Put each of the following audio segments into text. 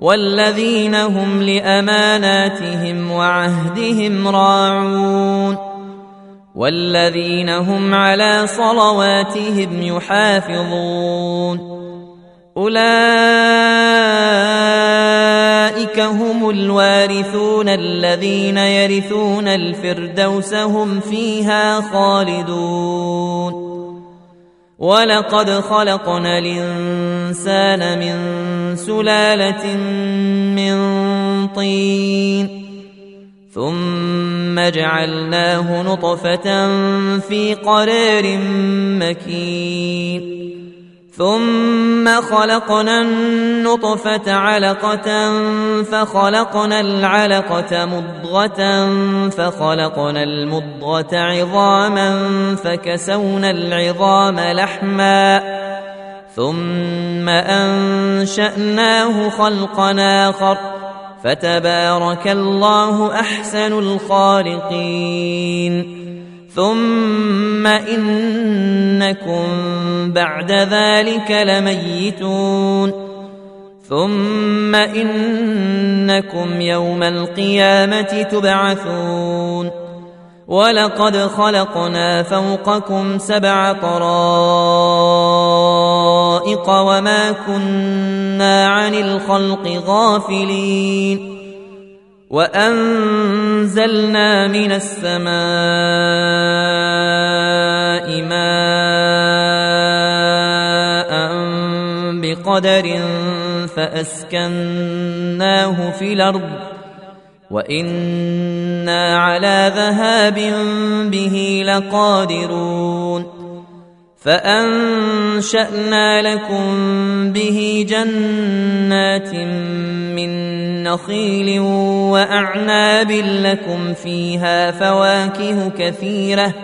والذين هم لأماناتهم وعهدهم راعون والذين هم على صلواتهم يحافظون أولئك هم الوارثون الذين يرثون الفردوس هم فيها خالدون ولقد خلقنا الإنسان من سلالة من طين. ثم جعلناه نطفة في قرار مكين. ثم خلقنا النطفة علقة فخلقنا العلقة مضغة فخلقنا المضغة عظاما فكسونا العظام لحما. ثم أنشأناه خلقا آخر فتبارك الله أحسن الخالقين. ثم إنكم بعد ذلك لميتون. ثم إنكم يوم القيامة تبعثون. ولقد خلقنا فوقكم سبع طرائق. وما كنا عن الخلق غافلين. وأنزلنا من السماء ماء بقدر فأسكناه في الأرض. وإنا على ذهاب به لقادرون. فأنشأنا لكم به جنات من نخيل وأعناب لكم فيها فواكه كثيرة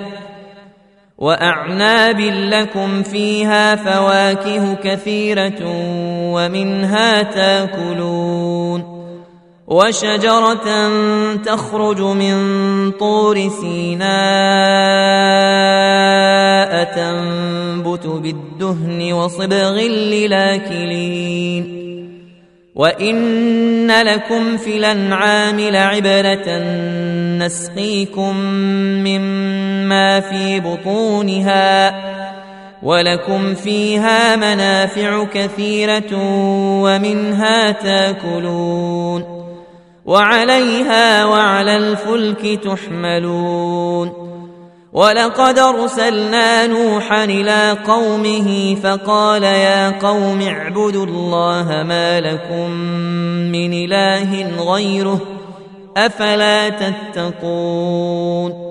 وأعناب لكم فيها فواكه كثيرة ومنها تاكلون وشجرة تخرج من طور سيناء تنبت بالدهن وصبغ للاكلين. وإن لكم في الأنعام لعبرة نسقيكم مما في بطونها ولكم فيها منافع كثيرة ومنها تاكلون. وعليها وعلى الفلك تحملون ولقد أرسلنا نوحا إلى قومه فقال يا قوم اعبدوا الله ما لكم من إله غيره أفلا تتقون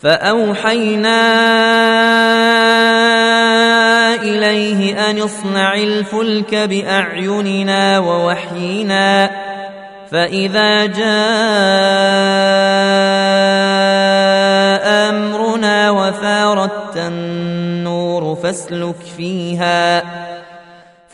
فأوحينا أن اصنع الفلك بأعيننا ووحينا. فإذا جاء أمرنا وفاردت النور فاسلك فيها.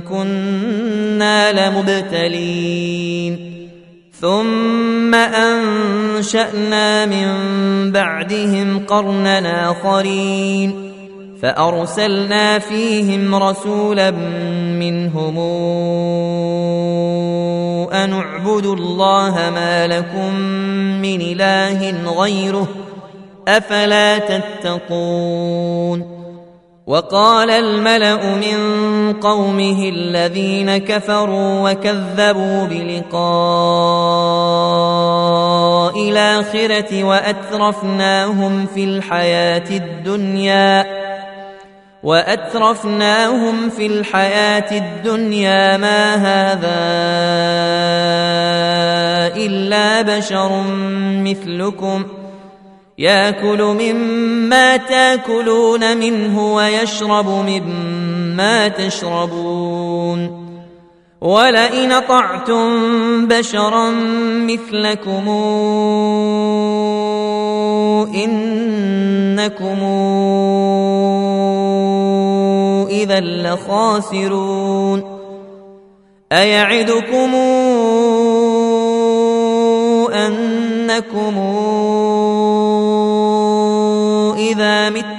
كنا لمبتلين. ثم أنشأنا من بعدهم قرنا آخرين. فأرسلنا فيهم رسولا منهم أن اعبدوا الله ما لكم من إله غيره أفلا تتقون. وقال الملأ من قومه الذين كفروا وكذبوا بلقاء الآخرة وأترفناهم في الحياة الدنيا وأترفناهم في الحياة الدنيا ما هذا إلا بشر مثلكم ياكل مما تاكلون منه ويشرب مما تشربون. ولئن طعتم بشرا مثلكم إنكم إذا لخاسرون. أيعدكم أنكم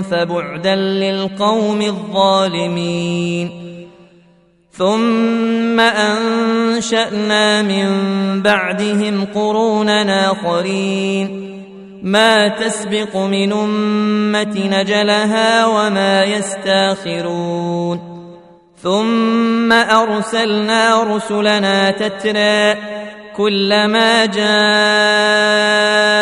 فبعدا للقوم الظالمين. ثم أنشأنا من بعدهم قرونا آخرين. ما تسبق من أمة نجلها وما يستاخرون. ثم أرسلنا رسلنا تترى كلما جاء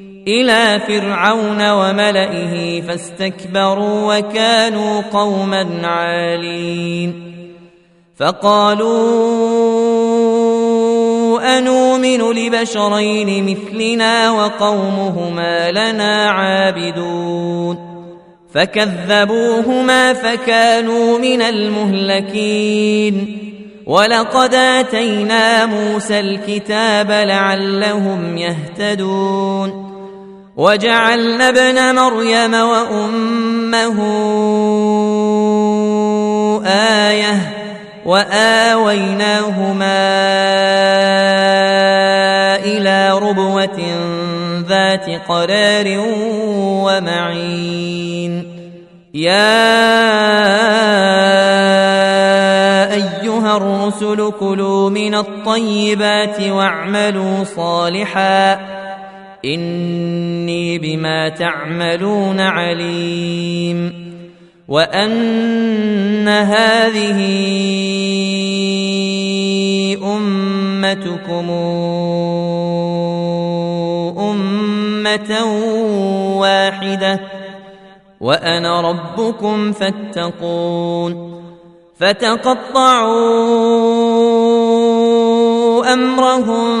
إلى فرعون وملئه فاستكبروا وكانوا قوما عالين. فقالوا أنومن لبشرين مثلنا وقومهما لنا عابدون. فكذبوهما فكانوا من المهلكين. ولقد آتينا موسى الكتاب لعلهم يهتدون. وجعلنا ابن مريم وأمه وآويناهما إلى ربوة ذات قرار ومعين. يا أيها الرسل كلوا من الطيبات واعملوا صالحا إني بما تعملون عليم وأن هذه أمتكم أمة واحدة وأنا ربكم فاتقون فتقطعوا أمرهم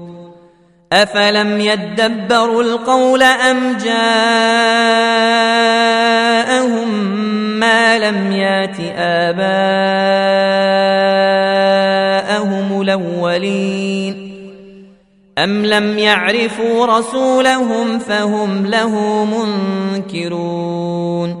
أفلم يدبروا القول أم جاءهم ما لم يات آباءهم الأولين أم لم يعرفوا رسولهم فهم له منكرون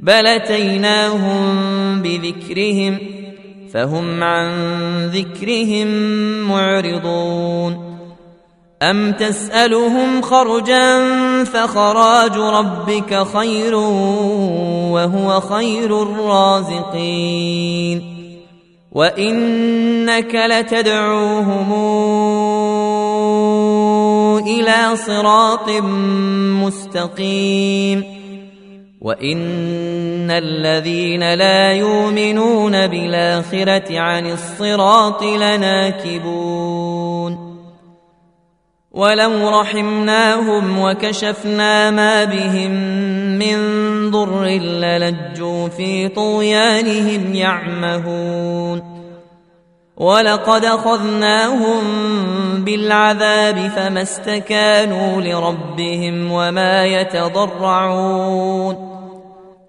بل اتيناهم بذكرهم فهم عن ذكرهم معرضون أم تسألهم خرجا فخراج ربك خير وهو خير الرازقين وإنك لتدعوهم إلى صراط مستقيم وإن الذين لا يؤمنون بالآخرة عن الصراط لناكبون ولو رحمناهم وكشفنا ما بهم من ضر للجوا في طغيانهم يعمهون ولقد اخذناهم بالعذاب فما استكانوا لربهم وما يتضرعون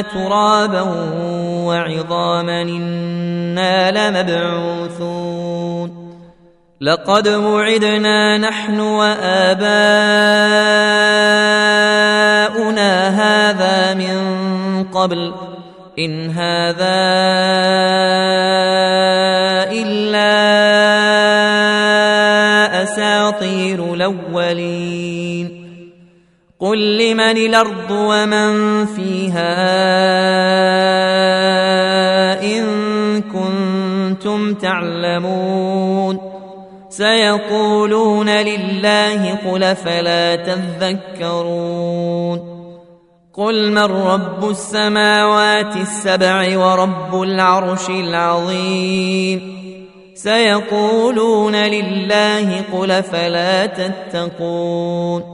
ترابا وعظاما إنا لمبعوثون. لقد وعدنا نحن وآباؤنا هذا من قبل. إن هذا إلا أساطير الأولين. قل لمن الأرض ومن فيها إن كنتم تعلمون سيقولون لله قل فلا تذكرون قل من رب السماوات السبع ورب العرش العظيم سيقولون لله قل فلا تتقون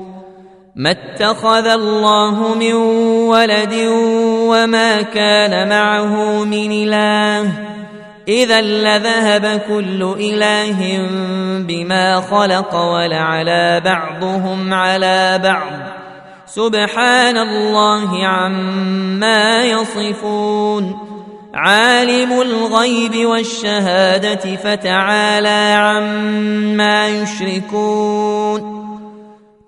ما اتخذ الله من ولد وما كان معه من إله. إذا لذهب كل إله بما خلق ولعلى بعضهم على بعض. سبحان الله عما يصفون. عالم الغيب والشهادة فتعالى عما يشركون.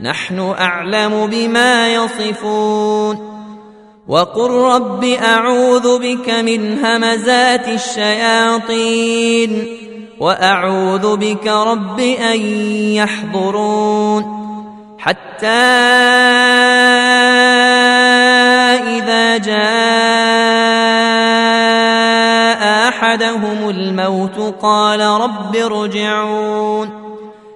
نحن أعلم بما يصفون. وقل رب أعوذ بك من همزات الشياطين وأعوذ بك رب أن يحضرون. حتى إذا جاء أحدهم الموت قال رب ارجعون.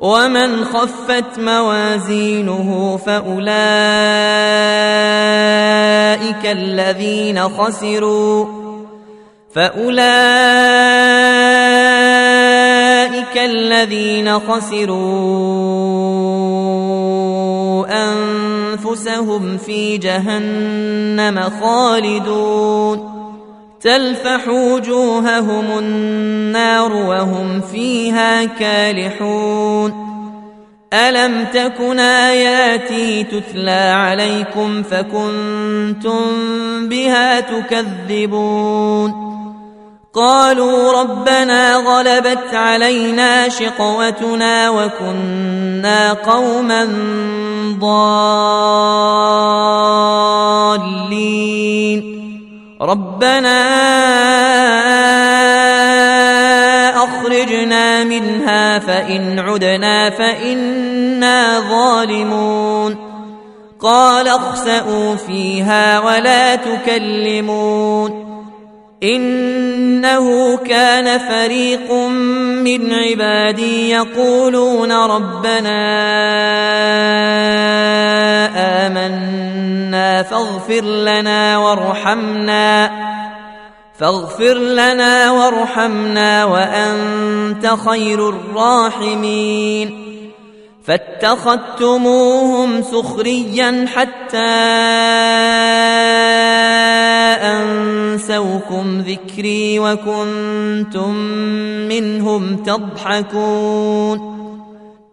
ومن خفت موازينه فاولئك الذين خسروا فاولئك أولئك الذين خسروا أنفسهم في جهنم خالدون تلفح وجوههم النار وهم فيها كالحون. ألم تكن آياتي تتلى عليكم فكنتم بها تكذبون؟ قالوا ربنا غلبت علينا شقوتنا وكنا قوما ضالين. ربنا أخرجنا منها فإن عدنا فإنا ظالمون قال اخسئوا فيها ولا تكلمون إنه كان فريق من عبادي يقولون ربنا امنا فاغفر لنا وارحمنا. فاغفر لنا وارحمنا وأنت خير الراحمين. فاتخذتموهم سخريا حتى أنسوكم ذكري وكنتم منهم تضحكون.